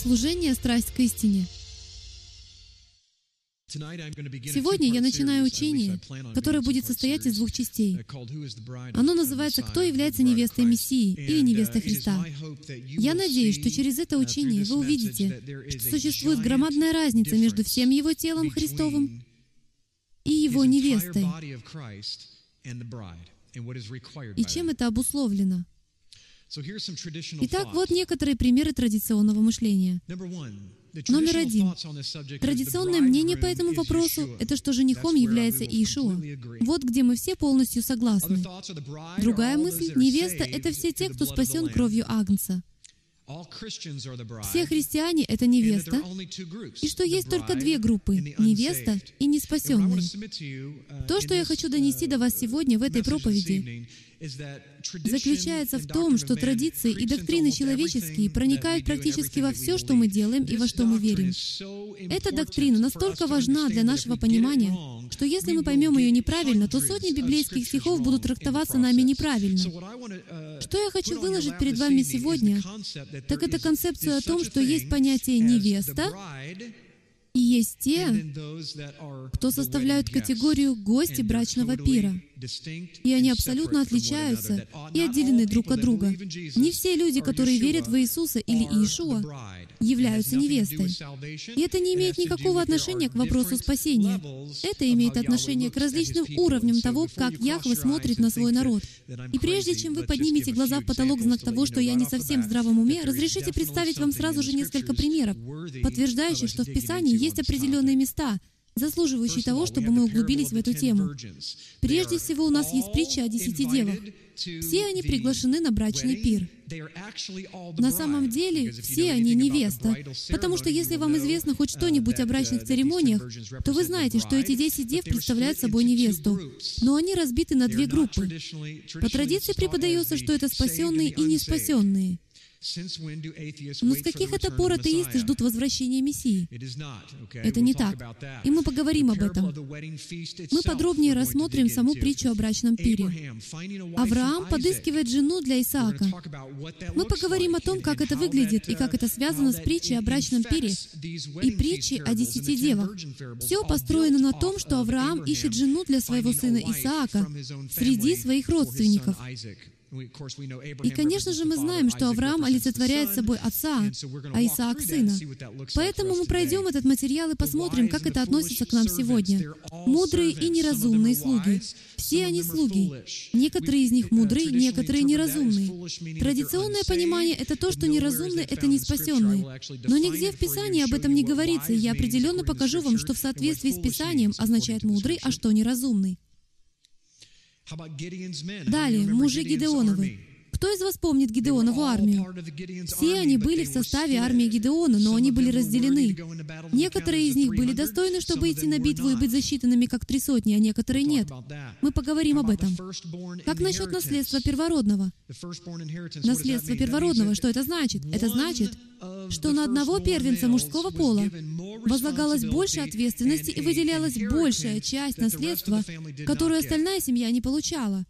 Служение «Страсть к истине». Сегодня я начинаю учение, которое будет состоять из двух частей. Оно называется «Кто является невестой Мессии» или «Невестой Христа». Я надеюсь, что через это учение вы увидите, что существует громадная разница между всем Его телом Христовым и Его невестой, и чем это обусловлено. Итак, вот некоторые примеры традиционного мышления. Номер один. Традиционное мнение по этому вопросу — это что женихом является Иешуа. Вот где мы все полностью согласны. Другая мысль — невеста — это все те, кто спасен кровью Агнца. Все христиане — это невеста, и что есть только две группы — невеста и неспасенные. То, что я хочу донести до вас сегодня в этой проповеди, заключается в том, что традиции и доктрины человеческие проникают практически во все, что мы делаем и во что мы верим. Эта доктрина настолько важна для нашего понимания, что если мы поймем ее неправильно, то сотни библейских стихов будут трактоваться нами неправильно. Что я хочу выложить перед вами сегодня, так это концепцию о том, что есть понятие «невеста», и есть те, кто составляют категорию «гости брачного пира». И они абсолютно отличаются и отделены друг от друга. Не все люди, которые верят в Иисуса или Иешуа, являются невестой. И это не имеет никакого отношения к вопросу спасения. Это имеет отношение к различным уровням того, как Яхве смотрит на свой народ. И прежде чем вы поднимете глаза в потолок знак того, что я не совсем в здравом уме, разрешите представить вам сразу же несколько примеров, подтверждающих, что в Писании есть определенные места, заслуживающие того, чтобы мы углубились в эту тему. Прежде всего, у нас есть притча о десяти девах. Все они приглашены на брачный пир. На самом деле, все они невеста. Потому что если вам известно хоть что-нибудь о брачных церемониях, то вы знаете, что эти десять дев представляют собой невесту. Но они разбиты на две группы. По традиции преподается, что это спасенные и неспасенные. Но с каких это пор атеисты ждут возвращения Мессии? Это не так. И мы поговорим об этом. Мы подробнее рассмотрим саму притчу о брачном пире. Авраам подыскивает жену для Исаака. Мы поговорим о том, как это выглядит и как это связано с притчей о брачном пире и притчей о десяти девах. Все построено на том, что Авраам исчет жену для своего сына Исаака среди своих родственников. И, конечно же, мы знаем, что Авраам олицетворяет собой отца, а Исаак — сына. Поэтому мы пройдем этот материал и посмотрим, как это относится к нам сегодня. Мудрые и неразумные слуги. Все они слуги. Некоторые из них мудрые, некоторые неразумные. Традиционное понимание — это то, что неразумные — это не спасенные. Но нигде в Писании об этом не говорится, и я определенно покажу вам, что в соответствии с Писанием означает мудрый, а что неразумный. Далее, мужи Гидеоновы. Кто из вас помнит Гидеонову армию? Все они были в составе армии Гидеона, но они были разделены. Некоторые из них были достойны, чтобы идти на битву и быть засчитанными как три сотни, а некоторые нет. Мы поговорим об этом. Как насчет наследства первородного? Наследство первородного, что это значит? Это значит, что на одного первенца мужского пола возлагалась больше ответственности и выделялась большая часть наследства, которую остальная семья не получала.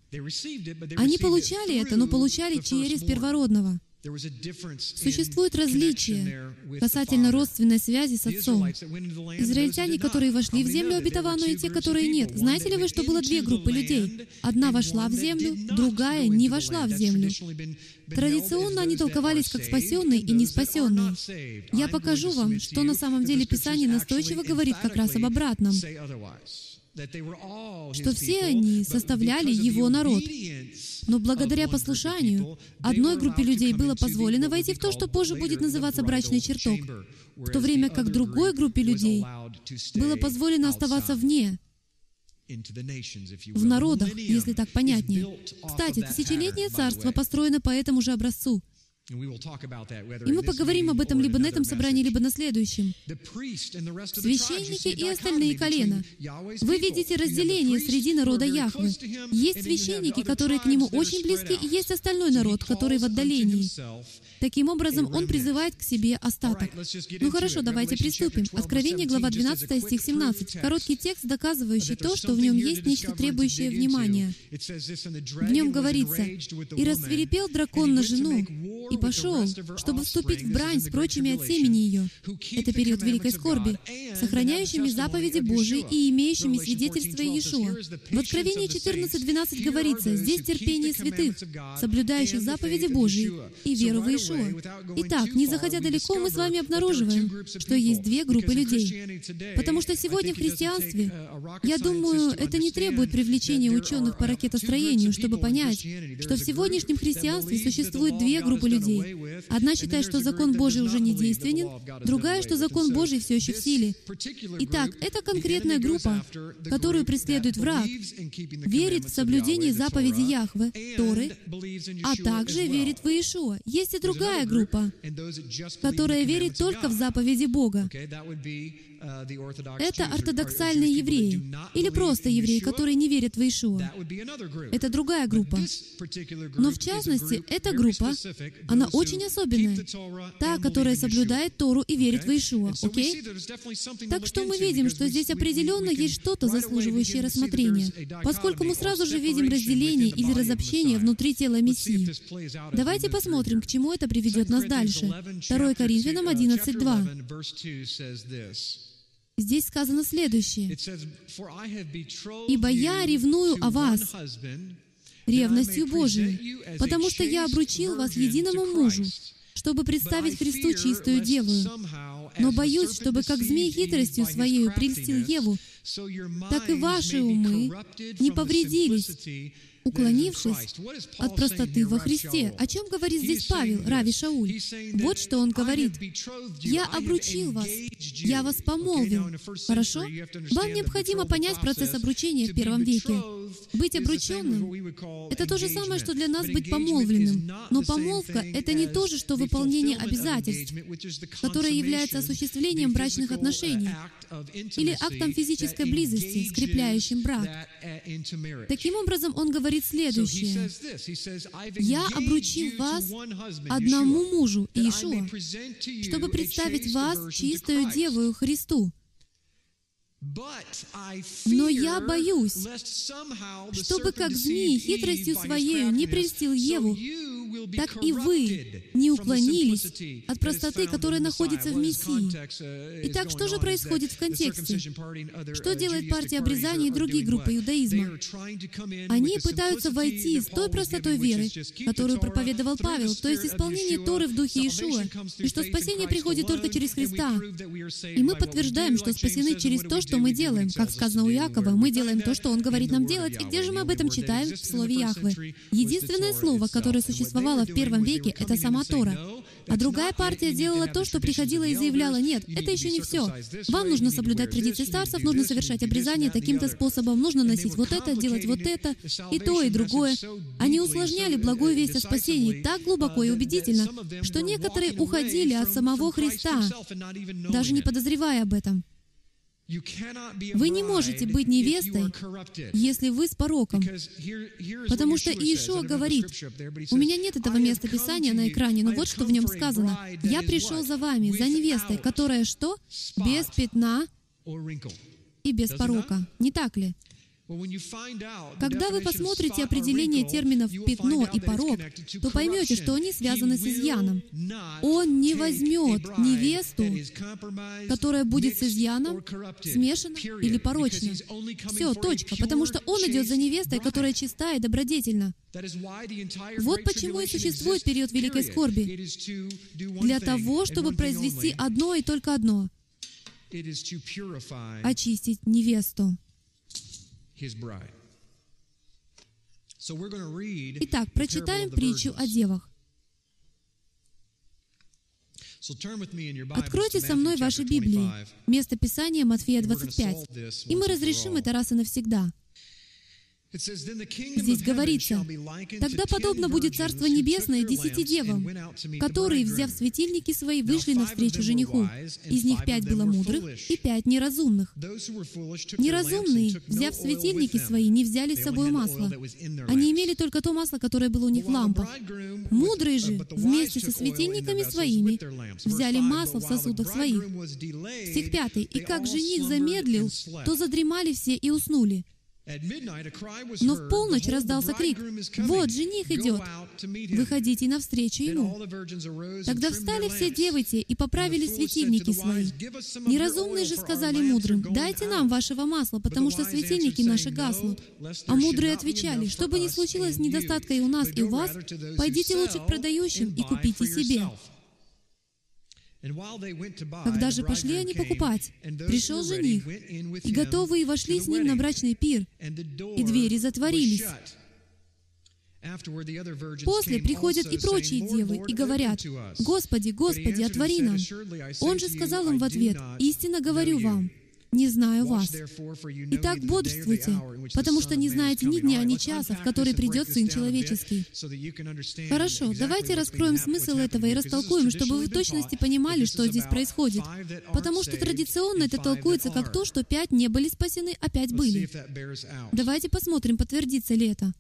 Они получали это, но получали через первородного. Существует различие касательно родственной связи с отцом. Израильтяне, которые вошли в землю обетованную, и те, которые нет. Знаете ли вы, что было две группы людей? Одна вошла в землю, другая не вошла в землю. Традиционно они толковались как спасенные и неспасенные. Я покажу вам, что на самом деле Писание настойчиво говорит как раз об обратном что все они составляли его народ. Но благодаря послушанию одной группе людей было позволено войти в то, что позже будет называться брачный чертог, в то время как другой группе людей было позволено оставаться вне, в народах, если так понятнее. Кстати, тысячелетнее царство построено по этому же образцу — и мы поговорим об этом либо на этом собрании, либо на следующем. Священники и остальные колена. Вы видите разделение среди народа Яхвы. Есть священники, которые к нему очень близки, и есть остальной народ, который в отдалении. Таким образом, он призывает к себе остаток. Ну хорошо, давайте приступим. Откровение, глава 12, стих 17. Короткий текст, доказывающий то, что в нем есть нечто требующее внимания. В нем говорится, «И рассверепел дракон на жену, и пошел, чтобы вступить в брань с прочими от семени ее. Это период великой скорби, сохраняющими заповеди Божии и имеющими свидетельство Иешуа. В Откровении 14.12 говорится, «Здесь терпение святых, соблюдающих заповеди Божии и веру в Иешуа». Итак, не заходя далеко, мы с вами обнаруживаем, что есть две группы людей. Потому что сегодня в христианстве, я думаю, это не требует привлечения ученых по ракетостроению, чтобы понять, что в сегодняшнем христианстве существует две группы людей. Одна считает, что закон Божий уже не действенен, другая, что закон Божий все еще в силе. Итак, это конкретная группа, которую преследует враг, верит в соблюдение заповеди Яхве, Торы, а также верит в Иешуа. Есть и другая группа, которая верит только в заповеди Бога. Это ортодоксальные евреи, или просто евреи, которые не верят в Иешуа. Это другая группа. Но в частности, эта группа, она очень особенная. Та, которая соблюдает Тору и верит в Иешуа. Окей? Так что мы видим, что здесь определенно есть что-то, заслуживающее рассмотрения, поскольку мы сразу же видим разделение или разобщение внутри тела Мессии. Давайте посмотрим, к чему это приведет нас дальше. 2 Коринфянам 11.2. Здесь сказано следующее. «Ибо я ревную о вас ревностью Божией, потому что я обручил вас единому мужу, чтобы представить Христу чистую деву. Но боюсь, чтобы как змей хитростью своей прельстил Еву, так и ваши умы не повредились уклонившись от простоты во Христе. О чем говорит здесь Павел, Рави Шауль? Вот что он говорит. «Я обручил вас, я вас помолвил». Хорошо? Вам необходимо понять процесс обручения в первом веке. Быть обрученным — это то же самое, что для нас быть помолвленным. Но помолвка — это не то же, что выполнение обязательств, которое является осуществлением брачных отношений или актом физической близости, скрепляющим брак. Таким образом, он говорит следующее. «Я обручил вас одному мужу, Иешуа, чтобы представить вас чистую девою Христу, но я боюсь, чтобы как змей хитростью своею не прельстил Еву, так и вы не уклонились от простоты, которая находится в Мессии. Итак, что же происходит в контексте? Что делает партия обрезания и другие группы иудаизма? Они пытаются войти с той простотой веры, которую проповедовал Павел, то есть исполнение Торы в духе Иешуа, и что спасение приходит только через Христа. И мы подтверждаем, что спасены через то, что мы делаем. Как сказано у Якова, мы делаем то, что он говорит нам делать. И где же мы об этом читаем? В Слове Яхвы. Единственное слово, которое существовало в первом веке, это сама Тора. А другая партия делала то, что приходила и заявляла, нет, это еще не все. Вам нужно соблюдать традиции старцев, нужно совершать обрезание таким-то способом, нужно носить вот это, делать вот это, и то, и другое. Они усложняли благую весть о спасении так глубоко и убедительно, что некоторые уходили от самого Христа, даже не подозревая об этом. Вы не можете быть невестой, если вы с пороком. Потому что Иешуа говорит, у меня нет этого места Писания на экране, но вот что в нем сказано. «Я пришел за вами, за невестой, которая что? Без пятна и без порока». Не так ли? Когда вы посмотрите определение терминов «пятно» и «порог», то поймете, что они связаны с изъяном. Он не возьмет невесту, которая будет с изъяном, смешана или порочна. Все, точка. Потому что он идет за невестой, которая чиста и добродетельна. Вот почему и существует период великой скорби. Для того, чтобы произвести одно и только одно — очистить невесту. Итак, прочитаем притчу о девах. Откройте со мной ваши Библии, место Писания Матфея 25, и мы разрешим это раз и навсегда. Здесь говорится, «Тогда подобно будет Царство Небесное десяти девам, которые, взяв светильники свои, вышли навстречу жениху. Из них пять было мудрых и пять неразумных. Неразумные, взяв светильники свои, не взяли с собой масло. Они имели только то масло, которое было у них в лампах. Мудрые же, вместе со светильниками своими, взяли масло в сосудах своих. Стих пятый. «И как жених замедлил, то задремали все и уснули». Но в полночь раздался крик, «Вот, жених идет! Выходите навстречу ему!» Тогда встали все девы те и поправили светильники свои. Неразумные же сказали мудрым, «Дайте нам вашего масла, потому что светильники наши гаснут». А мудрые отвечали, «Что бы ни случилось недостатка и у нас, и у вас, пойдите лучше к продающим и купите себе». Когда же пошли они покупать, пришел жених, и готовые вошли с ним на брачный пир, и двери затворились. После приходят и прочие девы и говорят, «Господи, Господи, отвори нам!» Он же сказал им в ответ, «Истинно говорю вам, не знаю вас. Итак, бодрствуйте, потому что не знаете ни дня, ни часа, в который придет Сын Человеческий. Хорошо, давайте раскроем смысл этого и растолкуем, чтобы вы в точности понимали, что здесь происходит. Потому что традиционно это толкуется как то, что пять не были спасены, а пять были. Давайте посмотрим, подтвердится ли это.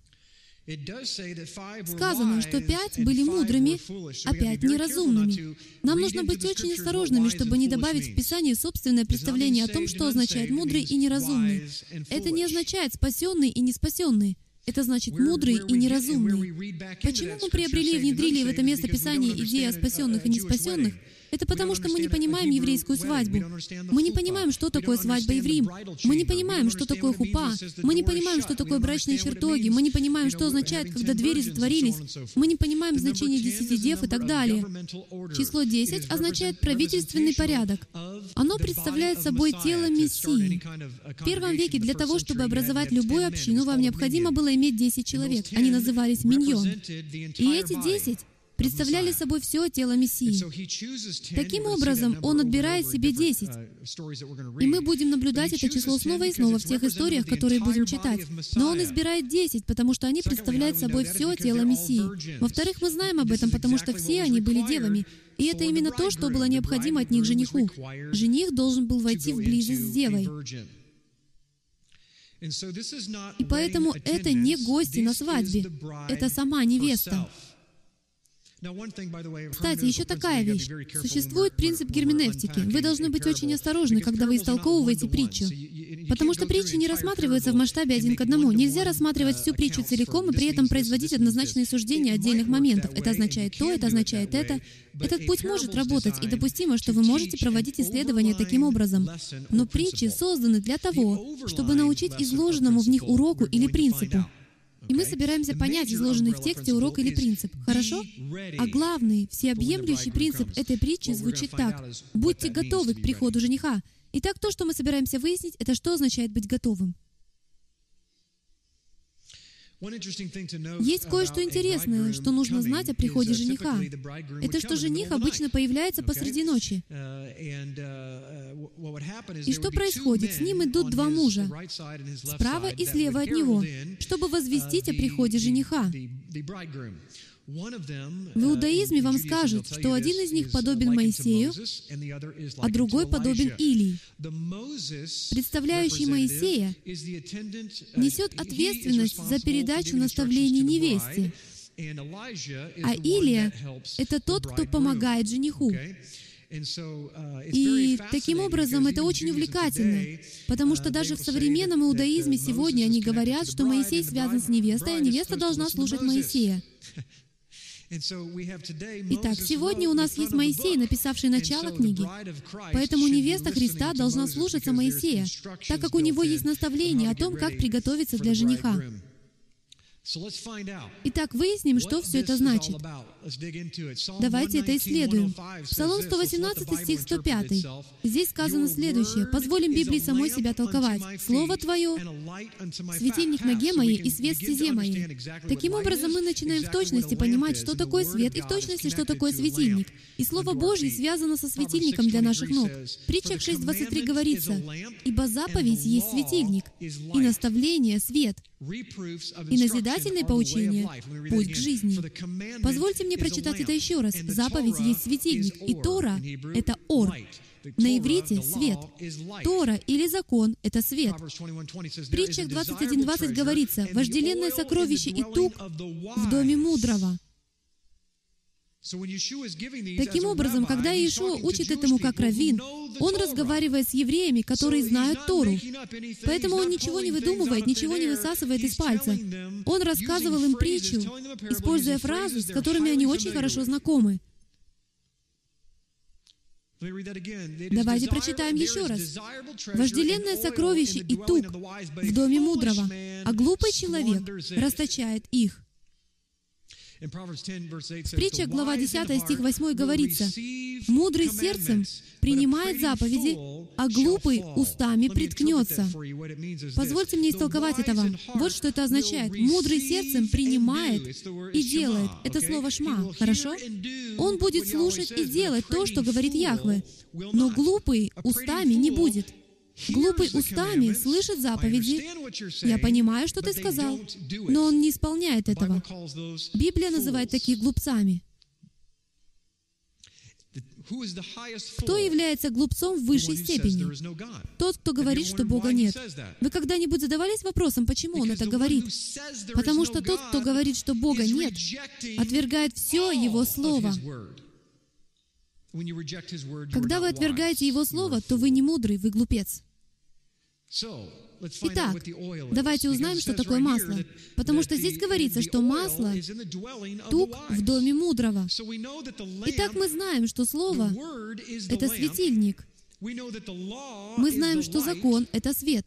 Сказано, что пять были мудрыми, а пять неразумными. Нам нужно быть очень осторожными, чтобы не добавить в Писание собственное представление о том, что означает мудрый и неразумный. Это не означает спасенный и неспасенный. Это значит мудрый и неразумный. Почему мы приобрели и внедрили в это место Писания идеи о спасенных и неспасенных? Это потому, что мы не понимаем еврейскую свадьбу. Мы не понимаем, что такое свадьба евреям. Мы не понимаем, что такое хупа. Мы не понимаем, что такое брачные чертоги. Мы не понимаем, что означает, когда двери затворились. Мы не понимаем значение десяти дев и так далее. Число десять означает правительственный порядок. Оно представляет собой тело Мессии. В первом веке для того, чтобы образовать любую общину, вам необходимо было иметь десять человек. Они назывались миньон. И эти десять представляли собой все тело Мессии. Таким образом, Он отбирает себе десять. И мы будем наблюдать это число снова и снова в тех историях, которые будем читать. Но Он избирает десять, потому что они представляют собой все тело Мессии. Во-вторых, мы знаем об этом, потому что все они были девами. И это именно то, что было необходимо от них жениху. Жених должен был войти в близость с девой. И поэтому это не гости на свадьбе, это сама невеста. Кстати, еще такая вещь. Существует принцип герменевтики. Вы должны быть очень осторожны, когда вы истолковываете притчу. Потому что притча не рассматривается в масштабе один к одному. Нельзя рассматривать всю притчу целиком и при этом производить однозначные суждения отдельных моментов. Это означает то, это означает это. Этот путь может работать, и допустимо, что вы можете проводить исследования таким образом. Но притчи созданы для того, чтобы научить изложенному в них уроку или принципу. И мы собираемся понять изложенный в тексте урок или принцип. Хорошо? А главный, всеобъемлющий принцип этой притчи звучит так. Будьте готовы к приходу жениха. Итак, то, что мы собираемся выяснить, это что означает быть готовым. Есть кое-что интересное, что нужно знать о приходе жениха. Это что жених обычно появляется посреди ночи. Uh, uh, и что происходит? С ним идут два мужа, справа и слева от него, чтобы возвестить о приходе жениха. В иудаизме вам скажут, что один из них подобен Моисею, а другой подобен Илии. Представляющий Моисея несет ответственность за передачу наставлений невесте, а Илия — это тот, кто помогает жениху. И таким образом это очень увлекательно, потому что даже в современном иудаизме сегодня они говорят, что Моисей связан с невестой, а невеста должна слушать Моисея. Итак, сегодня у нас есть Моисей, написавший начало книги. Поэтому невеста Христа должна слушаться Моисея, так как у него есть наставление о том, как приготовиться для жениха. Итак, выясним, что все это значит. Давайте это исследуем. Псалом 118, стих 105. Здесь сказано следующее. «Позволим Библии самой себя толковать. Слово Твое — светильник ноге моей и свет стезе моей». Таким образом, мы начинаем в точности понимать, что такое свет, и в точности, что такое светильник. И Слово Божье связано со светильником для наших ног. В притчах 6.23 говорится, «Ибо заповедь есть светильник, и наставление — свет, и назидательное поучение — путь к жизни. Позвольте мне прочитать это еще раз. Заповедь есть светильник, и Тора — это ор. На иврите — свет. Тора или закон — это свет. В притчах 21.20 говорится, «Вожделенное сокровище и тук в доме мудрого». Таким образом, когда Иешуа учит этому как раввин, он разговаривает с евреями, которые знают Тору. Поэтому он ничего не выдумывает, ничего не высасывает из пальца. Он рассказывал им притчу, используя фразы, с которыми они очень хорошо знакомы. Давайте прочитаем еще раз. «Вожделенное сокровище и тук в доме мудрого, а глупый человек расточает их». В притчах, глава 10, стих 8 говорится, «Мудрый сердцем принимает заповеди, а глупый устами приткнется». Позвольте мне истолковать это вам. Вот что это означает. Мудрый сердцем принимает и делает. Это слово «шма», хорошо? Он будет слушать и делать то, что говорит Яхве, но глупый устами не будет. Глупый устами слышит заповеди. Я понимаю, что ты сказал, но он не исполняет этого. Библия называет таких глупцами. Кто является глупцом в высшей степени? Тот, кто говорит, что Бога нет. Вы когда-нибудь задавались вопросом, почему он это говорит? Потому что тот, кто говорит, что Бога нет, отвергает все Его Слово. Когда вы отвергаете Его Слово, то вы не мудрый, вы глупец. Итак, давайте узнаем, что такое масло. Потому что здесь говорится, что масло — тук в доме мудрого. Итак, мы знаем, что Слово — это светильник. Мы знаем, что закон — это свет.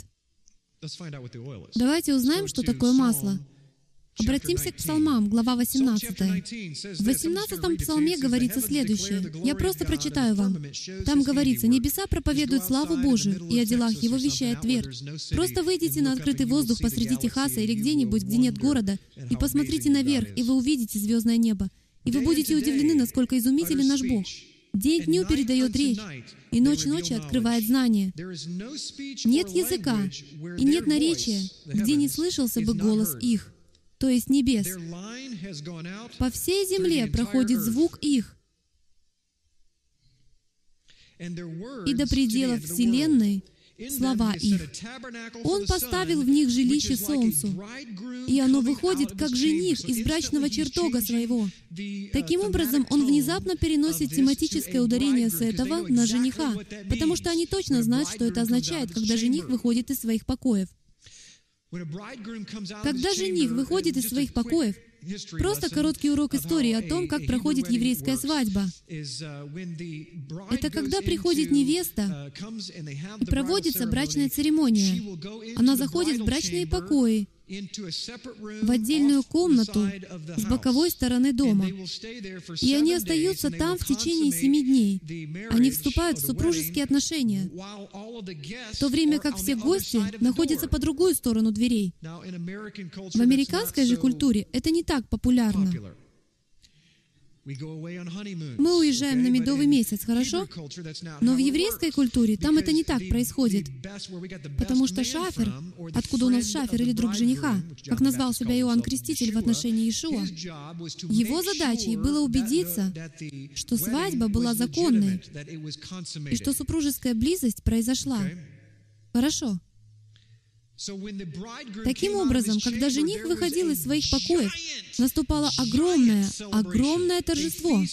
Давайте узнаем, что такое масло. Обратимся к псалмам, глава 18. В 18 псалме говорится следующее. Я просто прочитаю вам. Там говорится, «Небеса проповедуют славу Божию, и о делах Его вещает твердь». Просто выйдите на открытый воздух посреди Техаса или где-нибудь, где нет города, и посмотрите наверх, и вы увидите звездное небо. И вы будете удивлены, насколько изумителен наш Бог. День дню передает речь, и ночь ночи открывает знание. Нет языка и нет наречия, где не слышался бы голос их то есть небес. По всей земле проходит звук их, и до пределов Вселенной слова их. Он поставил в них жилище солнцу, и оно выходит как жених из брачного чертога своего. Таким образом, он внезапно переносит тематическое ударение с этого на жениха, потому что они точно знают, что это означает, когда жених выходит из своих покоев. Когда жених выходит из своих покоев, Просто короткий урок истории о том, как проходит еврейская свадьба. Uh, Это когда приходит невеста uh, и проводится брачная церемония. Она заходит в брачные покои, в отдельную комнату с боковой стороны дома. И они остаются там в течение семи дней. Они вступают в супружеские отношения, в то время как все гости находятся по другую сторону дверей. В американской же культуре это не так популярно. Мы уезжаем на медовый месяц, хорошо? Но в еврейской культуре там это не так происходит. Потому что шафер, откуда у нас шафер или друг жениха, как назвал себя Иоанн Креститель в отношении Иешуа, его задачей было убедиться, что свадьба была законной и что супружеская близость произошла. Хорошо. Таким образом, когда жених выходил из своих покоев, наступало огромное, огромное торжество.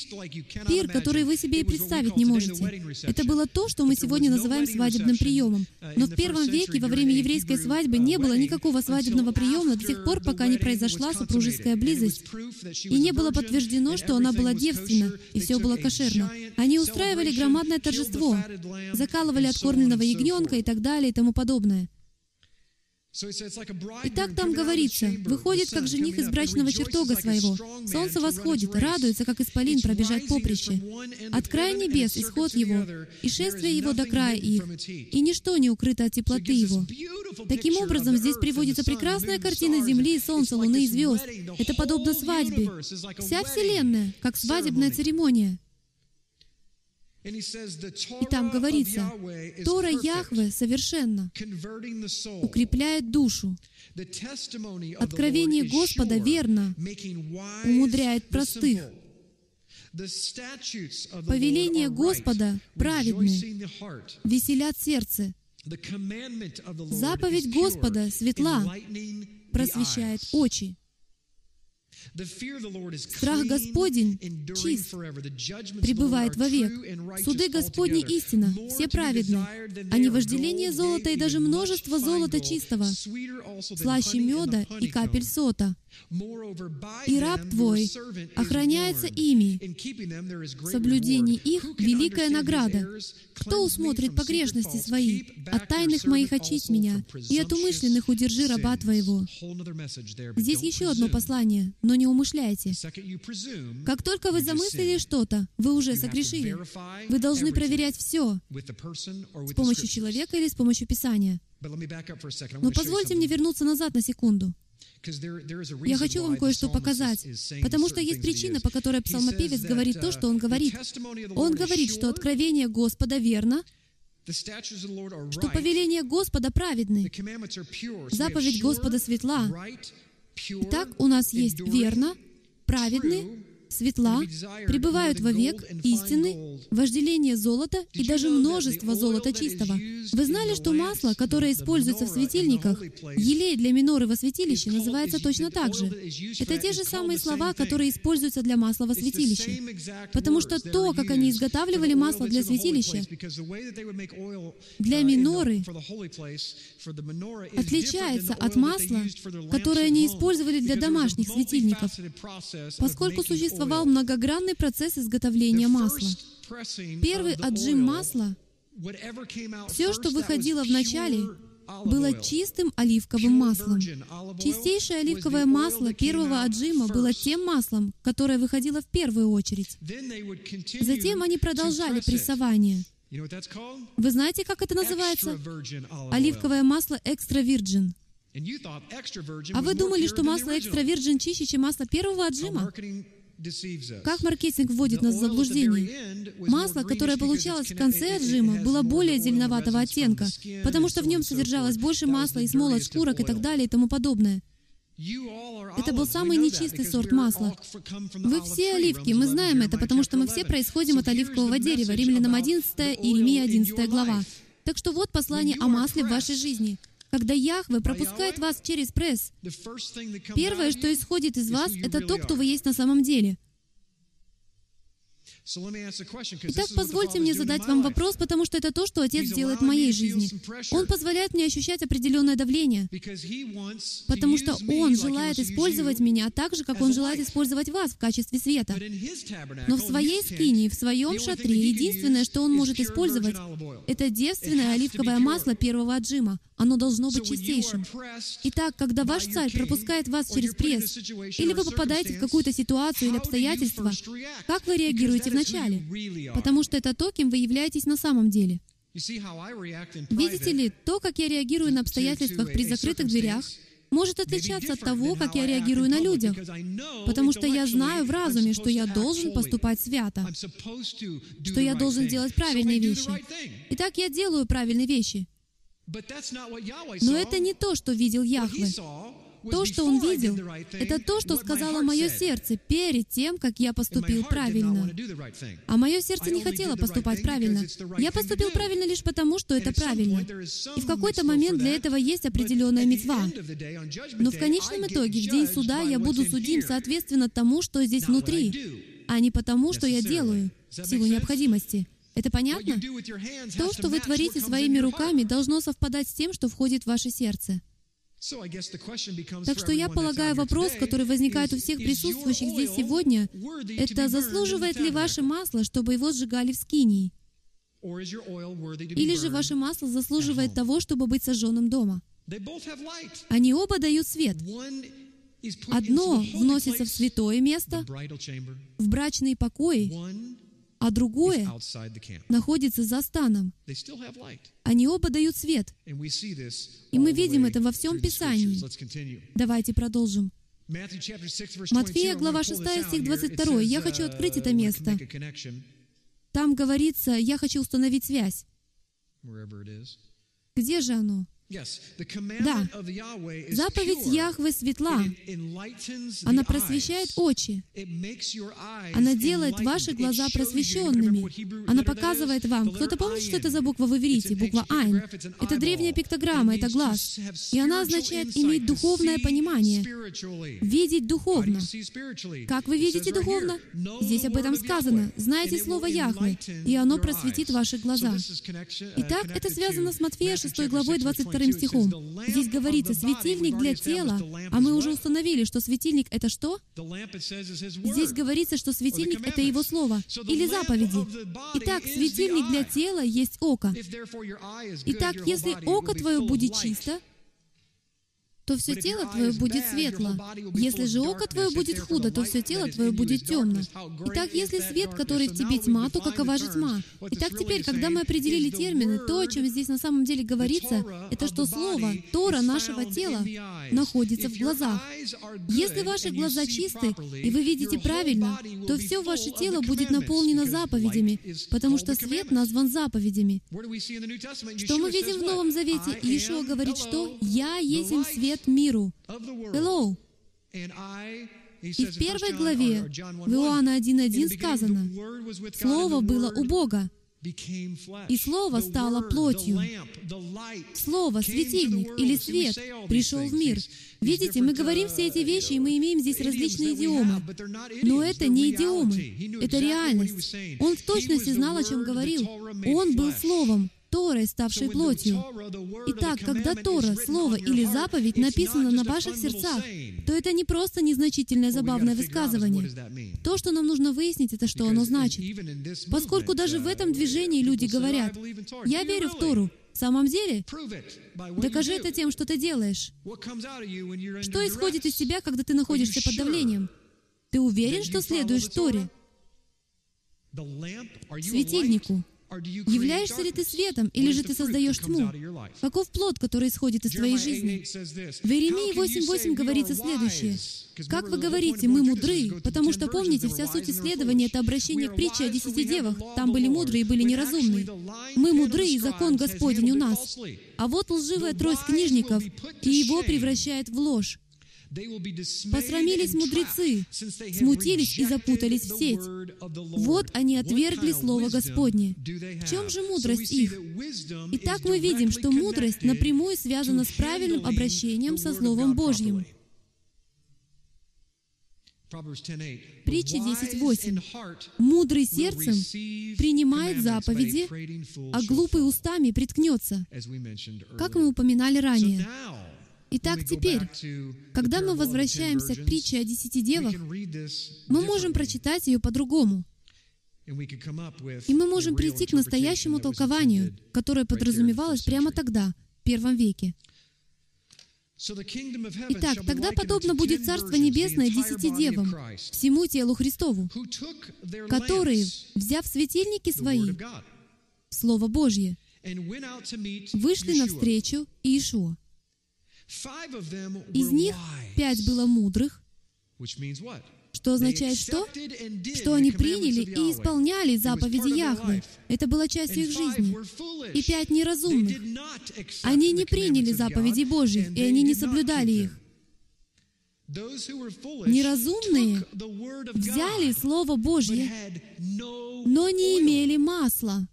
Пир, который вы себе и представить не можете. Это было то, что мы сегодня называем свадебным приемом. Uh, Но в первом веке, во время еврейской свадьбы, не было никакого свадебного приема до тех пор, пока не произошла супружеская близость. И не было подтверждено, что она была девственна, и все было кошерно. Они устраивали громадное торжество, закалывали откормленного ягненка и так далее и тому подобное. Итак, там говорится, выходит как жених из брачного чертога своего. Солнце восходит, радуется, как исполин пробежать поприще. От края небес исход его, и шествие его до края их, и ничто не укрыто от теплоты его. Таким образом, здесь приводится прекрасная картина земли, солнца, луны и звезд. Это подобно свадьбе. Вся Вселенная, как свадебная церемония. И там говорится, Тора Яхве совершенно укрепляет душу. Откровение Господа верно, умудряет простых. Повеление Господа праведны, веселят сердце. Заповедь Господа светла, просвещает очи. Страх Господень чист, пребывает вовек. Суды Господни истина, все праведны. А не вожделение золота и даже множество золота чистого, слаще меда и капель сота. И раб твой охраняется ими. В соблюдении их великая награда. Кто усмотрит погрешности свои? От тайных моих очисть меня, и от умышленных удержи раба твоего. Здесь еще одно послание, но не умышляйте. Как только вы замыслили что-то, вы уже согрешили. Вы должны проверять все с помощью человека или с помощью Писания. Но позвольте мне вернуться назад на секунду. Я хочу вам кое-что показать, потому что есть причина, по которой псалмопевец говорит то, что он говорит. Он говорит, что откровение Господа верно, что повеление Господа праведны, заповедь Господа светла. Итак, у нас есть верно, праведны, светла, пребывают вовек истины, вожделение золота и даже множество золота чистого. Вы знали, что масло, которое используется в светильниках, елей для миноры во святилище, называется точно так же. Это те же самые слова, которые используются для масла во святилище. Потому что то, как они изготавливали масло для святилища, для миноры, отличается от масла, которое они использовали для домашних светильников, поскольку существует существовал многогранный процесс изготовления масла. Первый отжим масла, все, что выходило в начале, было чистым оливковым маслом. Чистейшее оливковое масло первого отжима было тем маслом, которое выходило в первую очередь. Затем они продолжали прессование. Вы знаете, как это называется? Оливковое масло экстра вирджин. А вы думали, что масло экстра вирджин чище, чем масло первого отжима? Как маркетинг вводит нас в заблуждение? Масло, которое получалось в конце отжима, было более зеленоватого оттенка, потому что в нем содержалось больше масла и смол от шкурок и так далее и тому подобное. Это был самый нечистый сорт масла. Вы все оливки, мы знаем это, потому что мы все происходим от оливкового дерева. Римлянам 11 и Иеремия 11 глава. Так что вот послание о масле в вашей жизни. Когда Яхве пропускает вас через пресс, первое, что исходит из вас, это то, кто вы есть на самом деле. Итак, позвольте мне задать вам вопрос, потому что это то, что Отец делает в моей жизни. Он позволяет мне ощущать определенное давление, потому что Он желает использовать меня так же, как Он желает использовать вас в качестве света. Но в своей скине, в своем шатре, единственное, что Он может использовать, это девственное оливковое масло первого отжима. Оно должно быть чистейшим. Итак, когда ваш царь пропускает вас через пресс, или вы попадаете в какую-то ситуацию или обстоятельства, как вы реагируете вначале? Потому что это то, кем вы являетесь на самом деле. Видите ли, то, как я реагирую на обстоятельствах при закрытых дверях, может отличаться от того, как я реагирую на людях, потому что я знаю в разуме, что я должен поступать свято, что я должен делать правильные вещи. Итак, я делаю правильные вещи. Но это не то, что видел Яхве. То, что он видел, это то, что сказала мое сердце перед тем, как я поступил правильно. А мое сердце не хотело поступать правильно. Я поступил правильно лишь потому, что это правильно. И в какой-то момент для этого есть определенная мецва. Но в конечном итоге, в день суда, я буду судим соответственно тому, что здесь внутри, а не потому, что я делаю, в силу необходимости. Это понятно? То, что вы творите своими руками, должно совпадать с тем, что входит в ваше сердце. Так что я полагаю, вопрос, который возникает у всех присутствующих здесь сегодня, это заслуживает ли ваше масло, чтобы его сжигали в скинии? Или же ваше масло заслуживает того, чтобы быть сожженным дома? Они оба дают свет. Одно вносится в святое место, в брачные покои, а другое находится за станом. Они оба дают свет. И мы видим это во всем Писании. Давайте продолжим. Матфея, глава 6, стих 22. Я хочу открыть это место. Там говорится, я хочу установить связь. Где же оно? Да, заповедь Яхве светла. Она просвещает очи. Она делает ваши глаза просвещенными. Она показывает вам. Кто-то помнит, что это за буква в иврите? Буква Айн. Это древняя пиктограмма, это глаз. И она означает иметь духовное понимание. Видеть духовно. Как вы видите духовно? Здесь об этом сказано. Знаете слово Яхве, и оно просветит ваши глаза. Итак, это связано с Матфея 6 главой 22 вторым стихом. Здесь говорится, светильник для тела, а мы уже установили, что светильник — это что? Здесь говорится, что светильник — это Его Слово или заповеди. Итак, светильник для тела есть око. Итак, если око твое будет чисто, то все тело твое будет светло. Если же око твое будет худо, то все тело твое будет темно. Итак, если свет, который в тебе тьма, то какова же тьма? Итак, теперь, когда мы определили термины, то, о чем здесь на самом деле говорится, это что Слово, Тора нашего тела, находится в глазах. Если ваши глаза чисты, и вы видите правильно, то все ваше тело будет наполнено заповедями, потому что свет назван заповедями. Что мы видим в Новом Завете? Иешуа говорит, что «Я есть свет свет миру. Hello. И в первой главе в Иоанна 1.1 сказано, «Слово было у Бога, и Слово стало плотью. Слово, светильник или свет пришел в мир. Видите, мы говорим все эти вещи, и мы имеем здесь различные идиомы. Но это не идиомы, это реальность. Он в точности знал, о чем говорил. Он был Словом. Торой, ставшей плотью. Итак, когда Тора, Слово или заповедь написано на ваших сердцах, то это не просто незначительное забавное высказывание. То, что нам нужно выяснить, это что оно значит. Поскольку даже в этом движении люди говорят, «Я верю в Тору», в самом деле, докажи это тем, что ты делаешь. Что исходит из тебя, когда ты находишься под давлением? Ты уверен, что следуешь Торе? Светильнику. Являешься ли ты светом, или же ты создаешь тьму? Каков плод, который исходит из твоей жизни? В Иеремии 8.8 говорится следующее. «Как вы говорите, мы мудры, потому что, помните, вся суть исследования — это обращение к притче о десяти девах. Там были мудрые и были неразумные. Мы мудры, и закон Господень у нас. А вот лживая трость книжников, и его превращает в ложь. Посрамились мудрецы, смутились и запутались в сеть. Вот они отвергли Слово Господне. В чем же мудрость их? Итак, мы видим, что мудрость напрямую связана с правильным обращением со Словом Божьим. Притча 10.8. «Мудрый сердцем принимает заповеди, а глупый устами приткнется», как мы упоминали ранее. Итак, теперь, когда мы возвращаемся к притче о десяти девах, мы можем прочитать ее по-другому. И мы можем прийти к настоящему толкованию, которое подразумевалось прямо тогда, в первом веке. Итак, тогда подобно будет Царство Небесное десяти девам, всему телу Христову, которые, взяв светильники свои, Слово Божье, вышли навстречу Иешуа. Из них пять было мудрых, что означает что? Что они приняли и исполняли заповеди Яхвы. Это была частью их жизни. И пять неразумных. Они не приняли заповеди Божьих, и они не соблюдали их. Неразумные взяли Слово Божье, но не имели масла.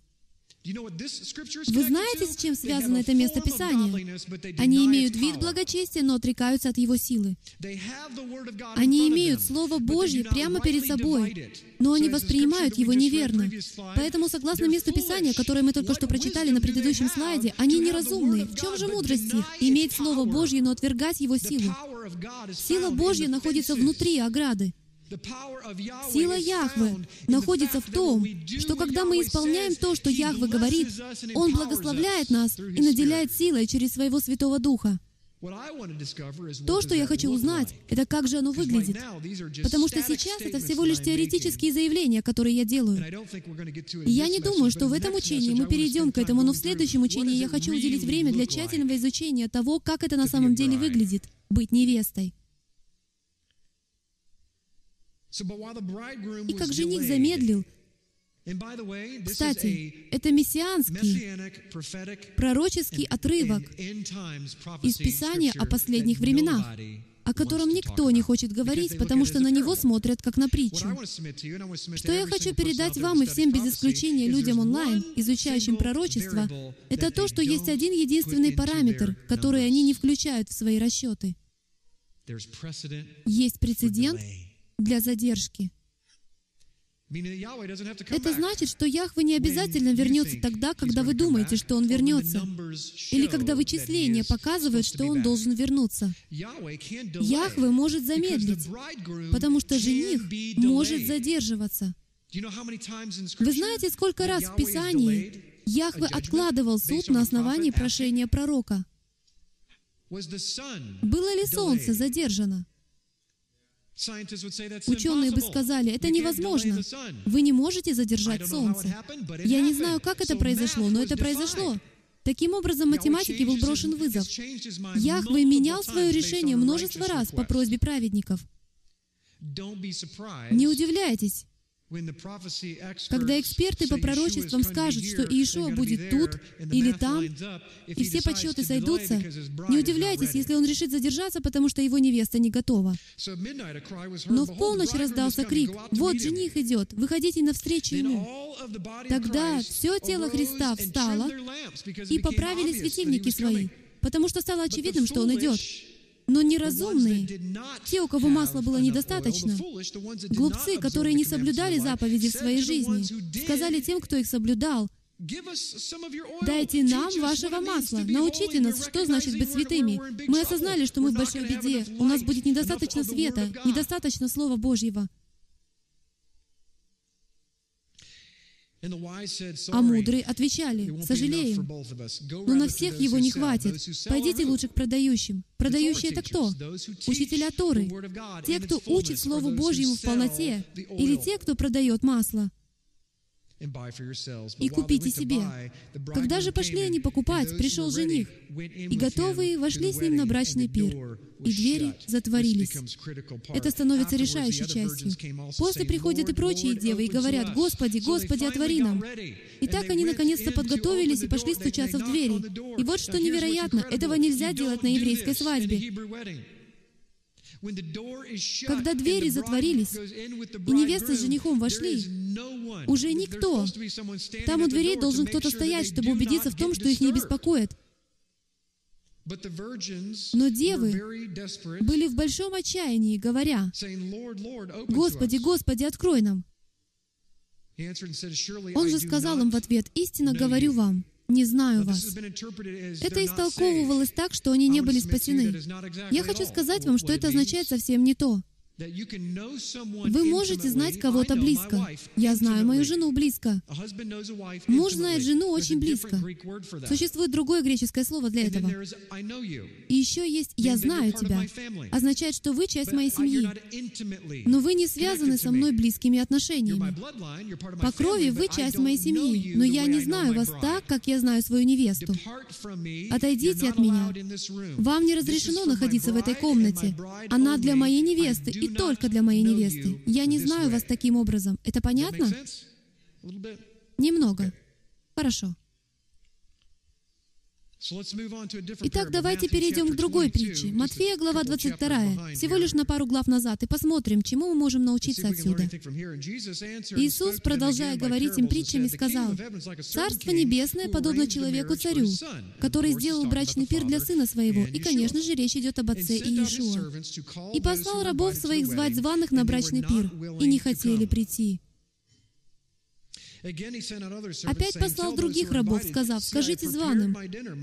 Вы знаете, с чем связано это место Писания? Они имеют вид благочестия, но отрекаются от его силы. Они имеют Слово Божье прямо перед собой, но они воспринимают его неверно. Поэтому, согласно месту Писания, которое мы только что прочитали на предыдущем слайде, они неразумные. В чем же мудрость их? Иметь Слово Божье, но отвергать его силу. Сила Божья находится внутри ограды. Сила Яхвы находится в том, что когда мы исполняем то, что Яхве говорит, Он благословляет нас и наделяет силой через Своего Святого Духа. То, что я хочу узнать, это как же оно выглядит. Потому что сейчас это всего лишь теоретические заявления, которые я делаю. И я не думаю, что в этом учении мы перейдем к этому, но в следующем учении я хочу уделить время для тщательного изучения того, как это на самом деле выглядит — быть невестой. И как жених замедлил, Кстати, это мессианский, пророческий отрывок из Писания о последних временах, о котором никто не хочет говорить, потому что на него смотрят как на притчу. Что я хочу передать вам и всем без исключения людям онлайн, изучающим пророчество, это то, что есть один единственный параметр, который они не включают в свои расчеты. Есть прецедент для задержки. Это значит, что Яхве не обязательно вернется тогда, когда вы думаете, что Он вернется, или когда вычисления показывают, что Он должен вернуться. Яхве может замедлить, потому что жених может задерживаться. Вы знаете, сколько раз в Писании Яхве откладывал суд на основании прошения пророка? Было ли солнце задержано? Ученые бы сказали, это невозможно. Вы не можете задержать Солнце. Я не знаю, как это произошло, но это произошло. Таким образом, математике был брошен вызов. Яхве менял свое решение множество раз по просьбе праведников. Не удивляйтесь, когда эксперты по пророчествам скажут, что Иешуа будет тут или там, и все подсчеты сойдутся, не удивляйтесь, если он решит задержаться, потому что его невеста не готова. Но в полночь раздался крик, «Вот жених идет, выходите навстречу ему». Тогда все тело Христа встало и поправили светильники свои, потому что стало очевидным, что он идет. Но неразумные, те, у кого масла было недостаточно, глупцы, которые не соблюдали заповеди в своей жизни, сказали тем, кто их соблюдал, Дайте нам вашего масла. Научите нас, что значит быть святыми. Мы осознали, что мы в большой беде. У нас будет недостаточно света, недостаточно Слова Божьего. А мудрые отвечали, «Сожалеем, но на всех его не хватит. Пойдите лучше к продающим». Продающие — это кто? Учителя Торы. Те, кто учит Слову Божьему в полноте, или те, кто продает масло и купите себе. Когда же пошли они покупать, пришел жених, и готовые вошли с ним на брачный пир, и двери затворились. Это становится решающей частью. После приходят и прочие девы и говорят, «Господи, Господи, отвори нам!» И так они наконец-то подготовились и пошли стучаться в двери. И вот что невероятно, этого нельзя делать на еврейской свадьбе. Когда двери затворились, и невеста с женихом вошли, уже никто. Там у дверей должен кто-то стоять, чтобы убедиться в том, что их не беспокоит. Но девы были в большом отчаянии, говоря, «Господи, Господи, открой нам!» Он же сказал им в ответ, «Истинно говорю вам, не знаю вас. Это истолковывалось так, что они не были спасены. Я хочу сказать вам, что это означает совсем не то. Вы можете знать кого-то близко. Я знаю мою жену близко. Муж знает жену очень близко. Существует другое греческое слово для этого. И еще есть «я знаю тебя». Означает, что вы часть моей семьи. Но вы не связаны со мной близкими отношениями. По крови вы часть моей семьи, но я не знаю вас так, как я знаю свою невесту. Отойдите от меня. Вам не разрешено находиться в этой комнате. Она для моей невесты, и только для моей невесты. Я не знаю вас таким образом. Это понятно? Немного. Хорошо. Итак, давайте перейдем к другой притче. Матфея, глава 22, всего лишь на пару глав назад, и посмотрим, чему мы можем научиться отсюда. Иисус, продолжая говорить им притчами, сказал, «Царство Небесное подобно человеку-царю, который сделал брачный пир для сына своего». И, конечно же, речь идет об отце Иешуа. «И послал рабов своих звать званых на брачный пир, и не хотели прийти». Опять послал других рабов, сказав, «Скажите званым,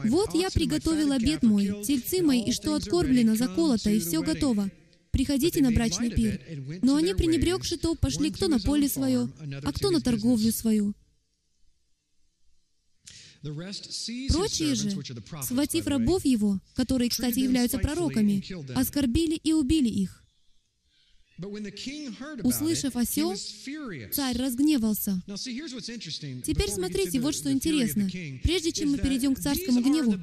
вот я приготовил обед мой, тельцы мои, и что откормлено, заколото, и все готово. Приходите на брачный пир». Но они, пренебрегши то, пошли кто на поле свое, а кто на торговлю свою. Прочие же, схватив рабов его, которые, кстати, являются пророками, оскорбили и убили их. Услышав о сем, царь разгневался. Теперь смотрите, вот что интересно. Прежде чем мы перейдем к царскому гневу,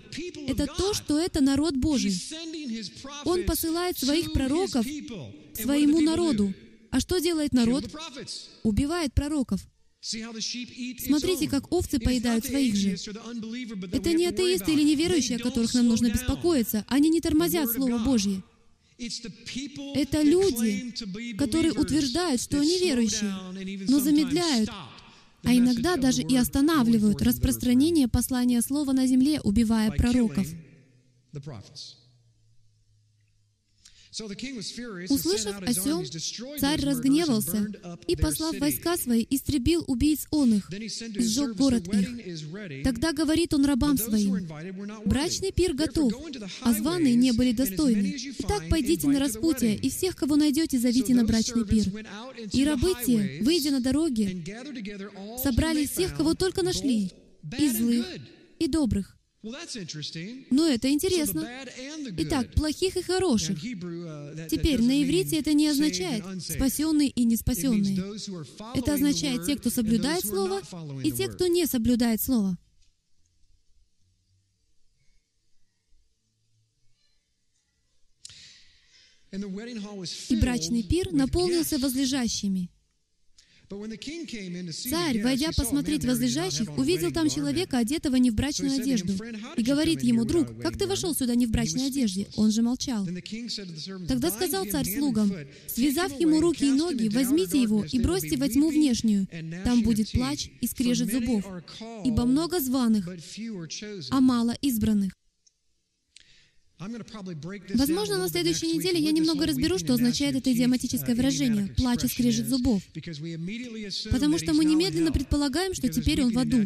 это то, что это народ Божий. Он посылает своих пророков своему народу. А что делает народ? Убивает пророков. Смотрите, как овцы поедают своих же. Это не атеисты или неверующие, о которых нам нужно беспокоиться. Они не тормозят Слово Божье. Это люди, которые утверждают, что они верующие, но замедляют, а иногда даже и останавливают распространение послания Слова на земле, убивая пророков. Услышав о сем, царь разгневался и, послав войска свои, истребил убийц он их, сжег город их. Тогда говорит он рабам своим, «Брачный пир готов, а званые не были достойны. Итак, пойдите на распутие, и всех, кого найдете, зовите на брачный пир». И рабы те, выйдя на дороги, собрали всех, кого только нашли, и злых, и добрых, но это интересно. Итак, плохих и хороших. uh, Теперь, на иврите это не означает спасенные и неспасенные. Это означает те, кто соблюдает Слово, и те, кто не соблюдает Слово. И брачный пир наполнился возлежащими. Царь, войдя посмотреть возлежащих, увидел там человека, одетого не в брачную одежду, и говорит ему, «Друг, как ты вошел сюда не в брачной одежде?» Он же молчал. Тогда сказал царь слугам, «Связав ему руки и ноги, возьмите его и бросьте во тьму внешнюю. Там будет плач и скрежет зубов, ибо много званых, а мало избранных». Возможно, на следующей неделе я немного разберу, что означает это идиоматическое выражение «плач и скрежет зубов». Потому что мы немедленно предполагаем, что теперь он в аду,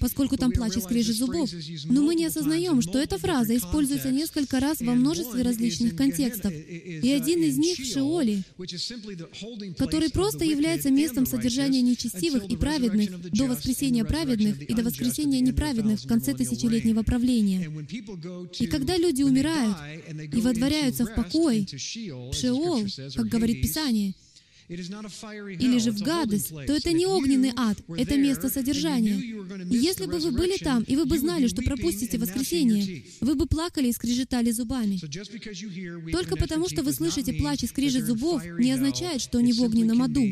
поскольку там плач и скрежет зубов. Но мы не осознаем, что эта фраза используется несколько раз во множестве различных контекстов. И один из них в Шиоле, который просто является местом содержания нечестивых и праведных до воскресения праведных и до воскресения неправедных в конце тысячелетнего правления. И когда люди умирают, и водворяются в покой, Шеол, как говорит Писание, или же в Гадес, то это не огненный ад, это место содержания. И если бы вы были там, и вы бы знали, что пропустите воскресенье, вы бы плакали и скрежетали зубами. Только потому, что вы слышите плач и скрежет зубов, не означает, что они в огненном аду.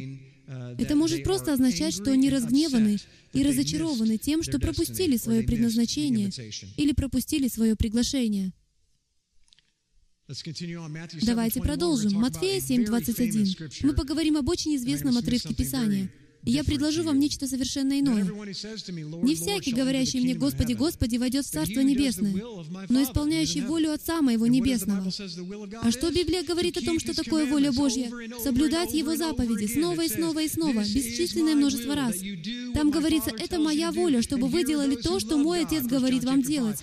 Это может просто означать, что они разгневаны и разочарованы тем, что пропустили свое предназначение или пропустили свое приглашение. Давайте продолжим. Матфея 7:21. Мы поговорим об очень известном отрывке Писания. Я предложу вам нечто совершенно иное. Не всякий, говорящий мне, «Господи, Господи», войдет в Царство Небесное, но исполняющий волю Отца Моего Небесного. А что Библия говорит о том, что такое воля Божья? Соблюдать Его заповеди снова и снова и снова, бесчисленное множество раз. Там говорится, «Это моя воля, чтобы вы делали то, что мой Отец говорит вам делать».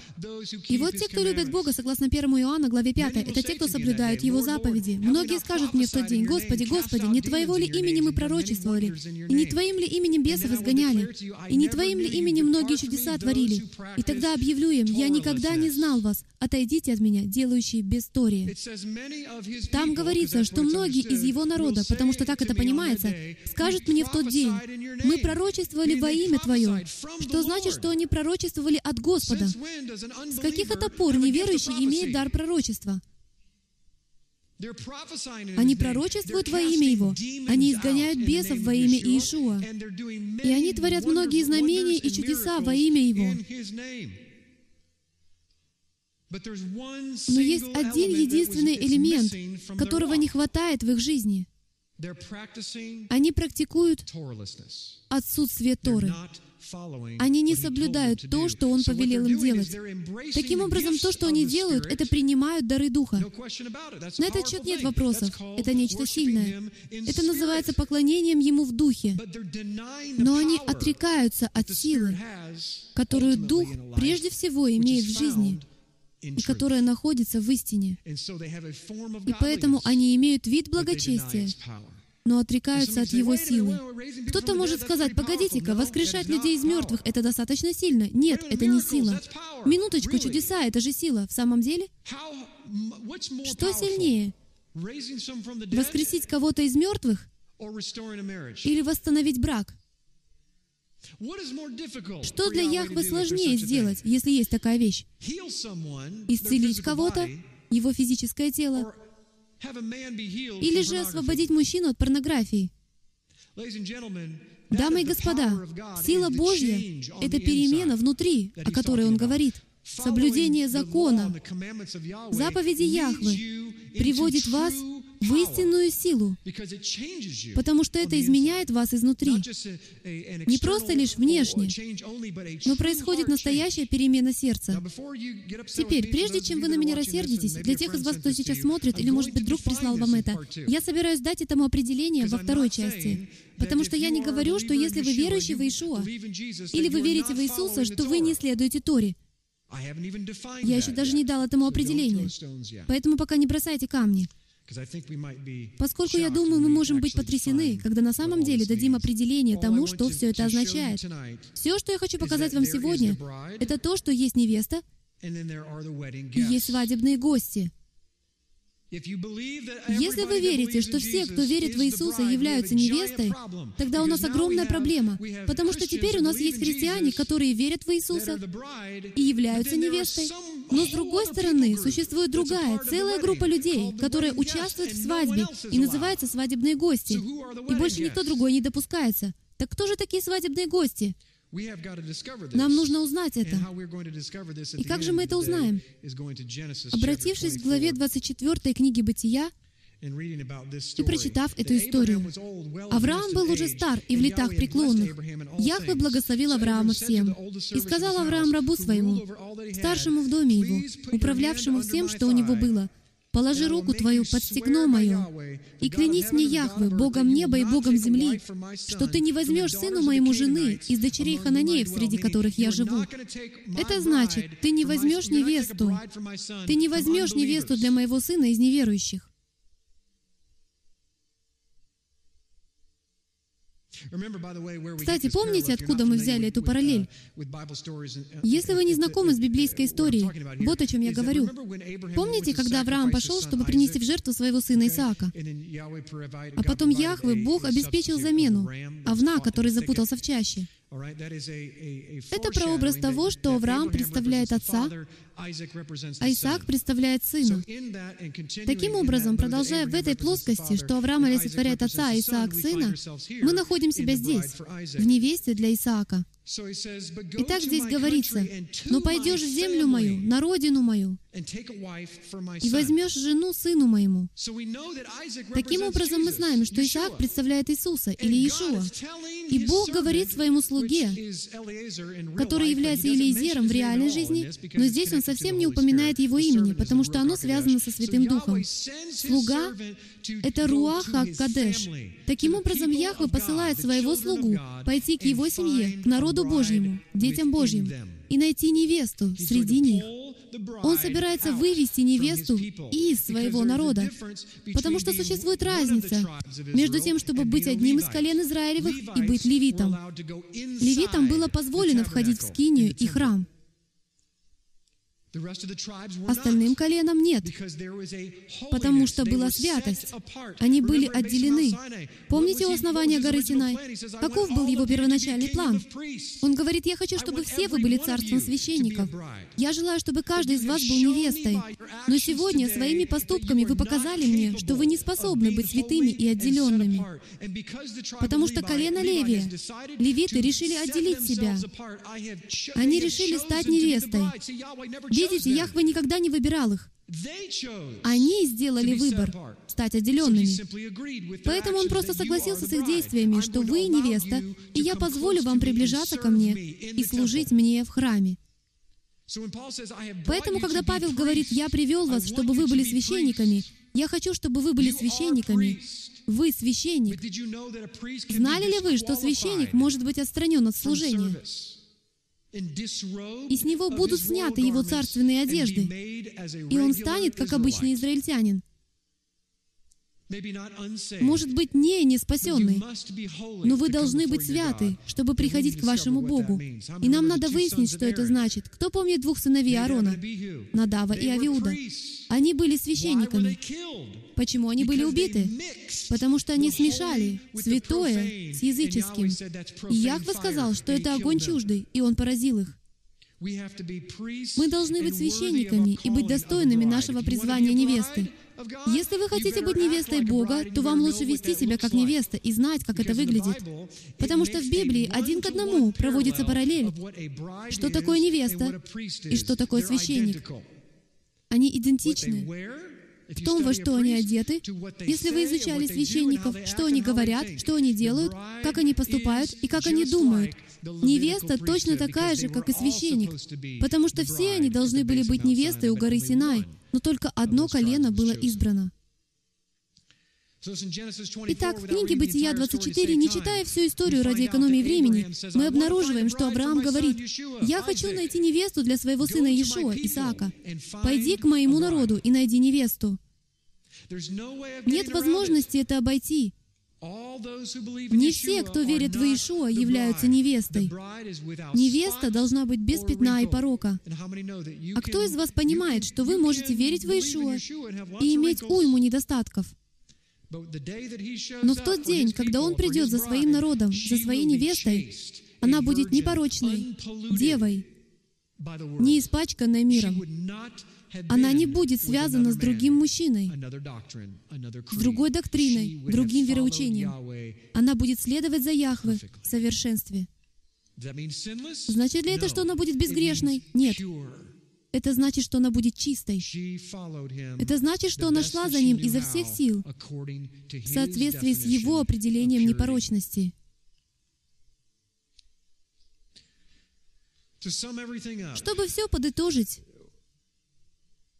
И вот те, кто любят Бога, согласно 1 Иоанна, главе 5, это те, кто соблюдают Его заповеди. Многие скажут мне в тот день, «Господи, Господи, не Твоего ли имени мы пророчествовали? И не Твоим ли именем бесов изгоняли? И не Твоим ли именем многие чудеса творили? И тогда объявлю им, я никогда не знал вас. Отойдите от меня, делающие бесторие. Там говорится, что многие из его народа, потому что так это понимается, скажут мне в тот день, мы пророчествовали во имя Твое, что значит, что они пророчествовали от Господа. С каких это пор неверующий имеет дар пророчества? Они пророчествуют во имя Его. Они изгоняют бесов во имя Иешуа. И они творят многие знамения и чудеса во имя Его. Но есть один единственный элемент, которого не хватает в их жизни. Они практикуют отсутствие Торы. Они не соблюдают то, что Он повелел им делать. Таким образом, то, что они делают, это принимают дары Духа. На этот счет нет вопросов. Это нечто сильное. Это называется поклонением Ему в Духе. Но они отрекаются от силы, которую Дух прежде всего имеет в жизни, и которая находится в истине. И поэтому они имеют вид благочестия, но отрекаются от Его силы. Кто-то может сказать, погодите-ка, воскрешать людей из мертвых — это достаточно сильно. Нет, это не сила. Минуточку, чудеса — это же сила. В самом деле? Что сильнее? Воскресить кого-то из мертвых или восстановить брак? Что для Яхвы сложнее сделать, если есть такая вещь? Исцелить кого-то, его физическое тело, или же освободить мужчину от порнографии. Дамы и господа, сила Божья — это перемена внутри, о которой Он говорит. Соблюдение закона, заповеди Яхвы приводит вас в истинную силу, потому что это изменяет вас изнутри. Не просто лишь внешне, но происходит настоящая перемена сердца. Теперь, прежде чем вы на меня рассердитесь, для тех из вас, кто сейчас смотрит, или, может быть, друг прислал вам это, я собираюсь дать этому определение во второй части. Потому что я не говорю, что если вы верующий в Иешуа, или вы верите в Иисуса, что вы не следуете Торе. Я еще даже не дал этому определения. Поэтому пока не бросайте камни. Поскольку я думаю, мы можем быть потрясены, когда на самом деле дадим определение тому, что все это означает. Все, что я хочу показать вам сегодня, это то, что есть невеста и есть свадебные гости. Если вы верите, что все, кто верит в Иисуса, являются невестой, тогда у нас огромная проблема, потому что теперь у нас есть христиане, которые верят в Иисуса и являются невестой. Но с другой стороны, существует другая, целая группа людей, которые участвуют в свадьбе и называются свадебные гости. И больше никто другой не допускается. Так кто же такие свадебные гости? Нам нужно узнать это. И как же мы это узнаем? Обратившись к главе 24 книги «Бытия», и прочитав эту историю, Авраам был уже стар и в летах преклонных. Яхве благословил Авраама всем. И сказал Авраам рабу своему, старшему в доме его, управлявшему всем, что у него было, Положи руку твою под стегно мое, и клянись мне Яхвы, Богом неба и Богом земли, что ты не возьмешь сыну моему жены из дочерей Хананеев, среди которых я живу. Это значит, ты не возьмешь невесту, ты не возьмешь невесту для моего сына из неверующих. Кстати, помните, откуда мы взяли эту параллель? Если вы не знакомы с библейской историей, вот о чем я говорю. Помните, когда Авраам пошел, чтобы принести в жертву своего сына Исаака? А потом Яхве, Бог обеспечил замену, овна, который запутался в чаще. Это прообраз того, что Авраам представляет отца, Исаак представляет сына. Таким образом, продолжая в этой плоскости, что Авраам олицетворяет отца, а Исаак сына, мы находим себя здесь, в невесте для Исаака. Итак, здесь говорится, «Но пойдешь в землю мою, на родину мою, и возьмешь жену сыну моему». Таким образом, мы знаем, что Исаак представляет Иисуса или Иешуа. И Бог говорит своему слуге, который является Елизером в реальной жизни, но здесь он совсем не упоминает его имени, потому что оно связано со Святым Духом. Слуга — это Руаха Кадеш. Таким образом, Яхве посылает своего слугу пойти к его семье, к народу Божьему, детям Божьим, и найти невесту среди них. Он собирается вывести невесту из своего народа, потому что существует разница между тем, чтобы быть одним из колен Израилевых и быть левитом. Левитам было позволено входить в скинию и храм. Остальным коленам нет, потому что была святость. Они были отделены. Помните у основания горы Синай? Каков был его первоначальный план? Он говорит, я хочу, чтобы все вы были царством священников. Я желаю, чтобы каждый из вас был невестой. Но сегодня своими поступками вы показали мне, что вы не способны быть святыми и отделенными. Потому что колено Левия, левиты решили отделить себя. Они решили стать невестой. Видите, Яхве никогда не выбирал их. Они сделали выбор стать отделенными. Поэтому он просто согласился с их действиями, что вы невеста, и я позволю вам приближаться ко мне и служить мне в храме. Поэтому, когда Павел говорит, «Я привел вас, чтобы вы были священниками», я хочу, чтобы вы были священниками. Вы священник. Знали ли вы, что священник может быть отстранен от служения? И с него будут сняты его царственные одежды, и он станет, как обычный израильтянин. Может быть, не неспасенный, но вы должны быть святы, чтобы приходить к вашему Богу. И нам надо выяснить, что это значит. Кто помнит двух сыновей Аарона? Надава и Авиуда. Они были священниками. Почему они были убиты? Потому что они смешали святое с языческим. И Яхва сказал, что это огонь чуждый, и он поразил их. Мы должны быть священниками и быть достойными нашего призвания невесты. Если вы хотите быть невестой Бога, то вам лучше вести себя как невеста и знать, как это выглядит. Потому что в Библии один к одному проводится параллель, что такое невеста и что такое священник. Они идентичны в том, во что они одеты. Если вы изучали священников, что они говорят, что они делают, как они поступают и как они думают, невеста точно такая же, как и священник, потому что все они должны были быть невестой у горы Синай, но только одно колено было избрано. Итак, в книге Бытия 24, не читая всю историю ради экономии времени, мы обнаруживаем, что Авраам говорит, «Я хочу найти невесту для своего сына Иешуа, Исаака. Пойди к моему народу и найди невесту». Нет возможности это обойти. Не все, кто верит в Иешуа, являются невестой. Невеста должна быть без пятна и порока. А кто из вас понимает, что вы можете верить в Иешуа и иметь уйму недостатков? Но в тот день, когда Он придет за своим народом, за своей невестой, она будет непорочной, девой, не испачканной миром. Она не будет связана с другим мужчиной, с другой доктриной, другим вероучением. Она будет следовать за Яхве в совершенстве. Значит ли это, что она будет безгрешной? Нет. Это значит, что она будет чистой. Это значит, что она шла за ним изо всех сил, в соответствии с его определением непорочности. Чтобы все подытожить,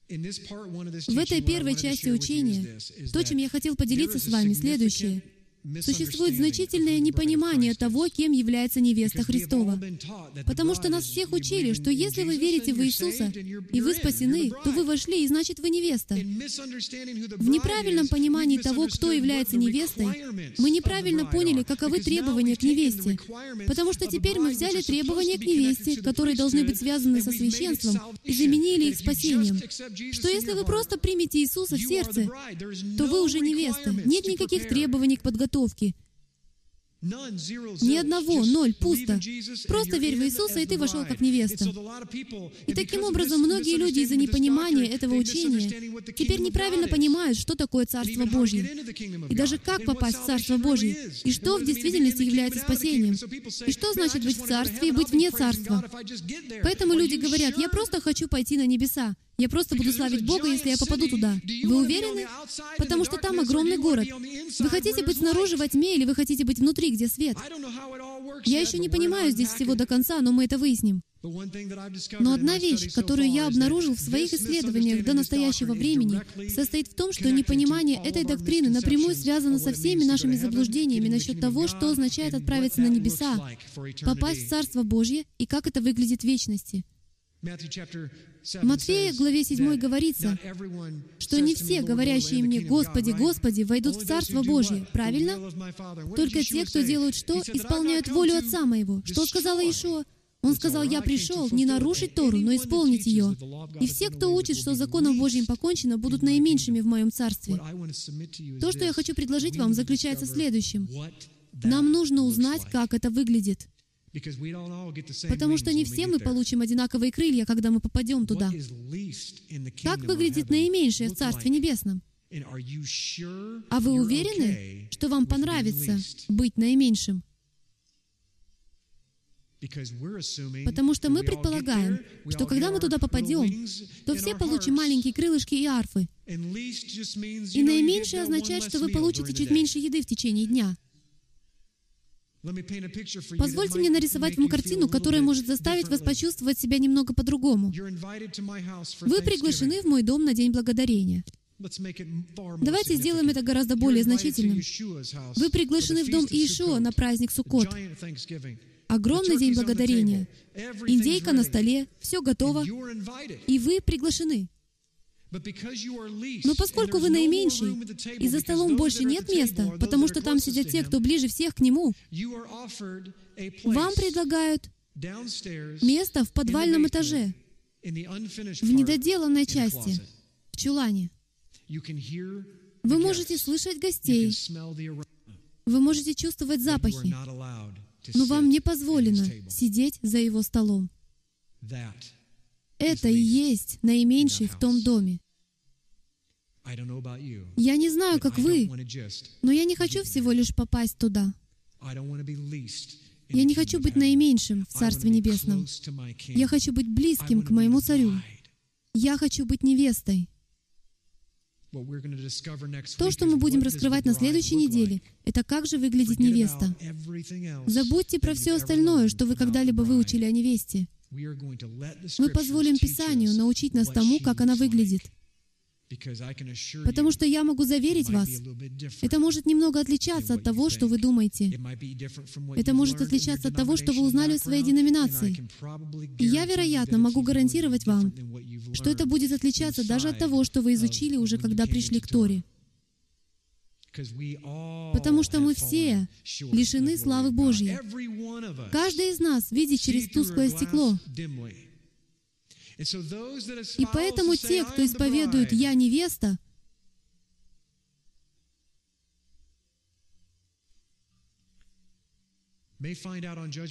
в этой первой части учения то, чем я хотел поделиться с вами, следующее — Существует значительное непонимание того, кем является невеста Христова. Потому что нас всех учили, что если вы верите в Иисуса, и вы спасены, то вы вошли, и значит вы невеста. В неправильном понимании того, кто является невестой, мы неправильно поняли, каковы требования к невесте. Потому что теперь мы взяли требования к невесте, которые должны быть связаны со священством, и заменили их спасением. Что если вы просто примете Иисуса в сердце, то вы уже невеста. Нет никаких требований к подготовке подготовки. Ни одного, ноль, пусто. Просто верь в Иисуса, и ты вошел как невеста. И таким образом многие люди из-за непонимания этого учения теперь неправильно понимают, что такое Царство Божье, и даже как попасть в Царство Божье, и что в действительности является спасением, и что значит быть в Царстве и быть вне Царства. Поэтому люди говорят, я просто хочу пойти на небеса. Я просто буду славить Бога, если я попаду туда. Вы уверены? Потому что там огромный город. Вы хотите быть снаружи во тьме или вы хотите быть внутри, где свет? Я еще не понимаю здесь всего до конца, но мы это выясним. Но одна вещь, которую я обнаружил в своих исследованиях до настоящего времени, состоит в том, что непонимание этой доктрины напрямую связано со всеми нашими заблуждениями насчет того, что означает отправиться на небеса, попасть в Царство Божье и как это выглядит в вечности. В Матфея, главе 7 говорится, что не все, говорящие мне «Господи, Господи», войдут в Царство Божье. Правильно? Только те, кто делают что? Исполняют волю Отца Моего. Что сказала Ишуа? Он сказал, «Я пришел не нарушить Тору, но исполнить ее». И все, кто учит, что законом Божьим покончено, будут наименьшими в моем Царстве. То, что я хочу предложить вам, заключается в следующем. Нам нужно узнать, как это выглядит. Потому что не все мы получим одинаковые крылья, когда мы попадем туда. Как выглядит наименьшее в Царстве Небесном? А вы уверены, что вам понравится быть наименьшим? Потому что мы предполагаем, что когда мы туда попадем, то все получим маленькие крылышки и арфы. И наименьшее означает, что вы получите чуть меньше еды в течение дня. Позвольте мне нарисовать вам картину, которая может заставить вас почувствовать себя немного по-другому. Вы приглашены в мой дом на День Благодарения. Давайте сделаем это гораздо более значительным. Вы приглашены в дом Иешуа на праздник Суккот. Огромный День Благодарения. Индейка на столе, все готово, и вы приглашены. Но поскольку вы наименьший, и за столом больше нет места, потому что там сидят те, кто ближе всех к Нему, вам предлагают место в подвальном этаже, в недоделанной части, в чулане. Вы можете слышать гостей, вы можете чувствовать запахи, но вам не позволено сидеть за его столом. Это и есть наименьший в том доме. Я не знаю, как вы, но я не хочу всего лишь попасть туда. Я не хочу быть наименьшим в Царстве Небесном. Я хочу быть близким к моему царю. Я хочу быть невестой. То, что мы будем раскрывать на следующей неделе, это как же выглядит невеста. Забудьте про все остальное, что вы когда-либо выучили о невесте. Мы позволим Писанию научить нас тому, как она выглядит. Потому что я могу заверить вас, это может немного отличаться от того, что вы думаете. Это может отличаться от того, что вы узнали в своей деноминации. И я, вероятно, могу гарантировать вам, что это будет отличаться даже от того, что вы изучили уже, когда пришли к Торе. Потому что мы все лишены славы Божьей. Каждый из нас видит через тусклое стекло. И поэтому те, кто исповедуют «Я невеста»,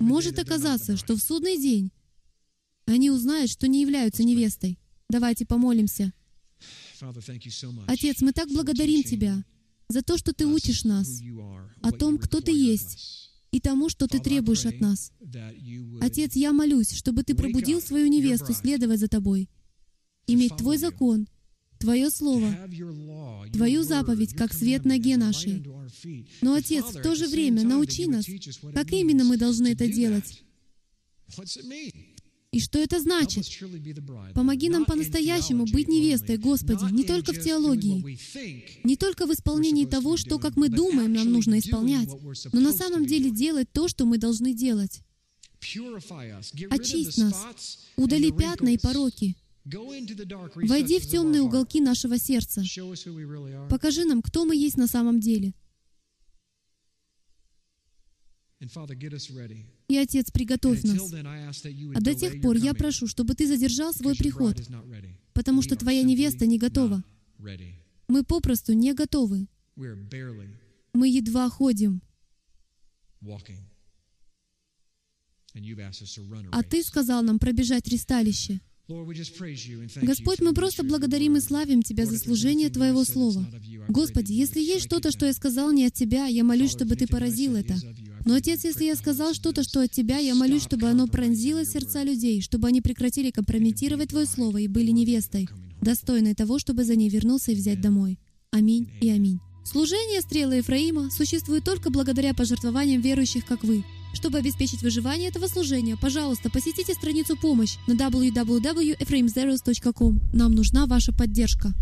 может оказаться, что в судный день они узнают, что не являются невестой. Давайте помолимся. Отец, мы так благодарим Тебя за то, что Ты учишь нас о том, кто Ты есть, и тому, что Ты требуешь от нас. Отец, я молюсь, чтобы Ты пробудил свою невесту следовать за Тобой, иметь Твой закон, Твое Слово, Твою заповедь, как свет ноге нашей. Но, Отец, в то же время научи нас, как именно мы должны это делать. И что это значит? Помоги нам по-настоящему быть невестой, Господи, не только в теологии, не только в исполнении того, что, как мы думаем, нам нужно исполнять, но на самом деле делать то, что мы должны делать. Очисть нас, удали пятна и пороки. Войди в темные уголки нашего сердца. Покажи нам, кто мы есть на самом деле. И, Отец, приготовь нас. А до тех пор я прошу, чтобы Ты задержал свой приход, потому что Твоя невеста не готова. Мы попросту не готовы. Мы едва ходим. А Ты сказал нам пробежать ристалище. Господь, мы просто благодарим и славим Тебя за служение Твоего Слова. Господи, если есть что-то, что я сказал не от Тебя, я молюсь, чтобы Ты поразил это. Но, Отец, если я сказал что-то, что от Тебя, я молюсь, чтобы оно пронзило сердца людей, чтобы они прекратили компрометировать Твое Слово и были невестой, достойной того, чтобы за ней вернуться и взять домой. Аминь и аминь. Служение стрелы Ефраима существует только благодаря пожертвованиям верующих, как вы. Чтобы обеспечить выживание этого служения, пожалуйста, посетите страницу «Помощь» на www.ephraimzeros.com. Нам нужна ваша поддержка.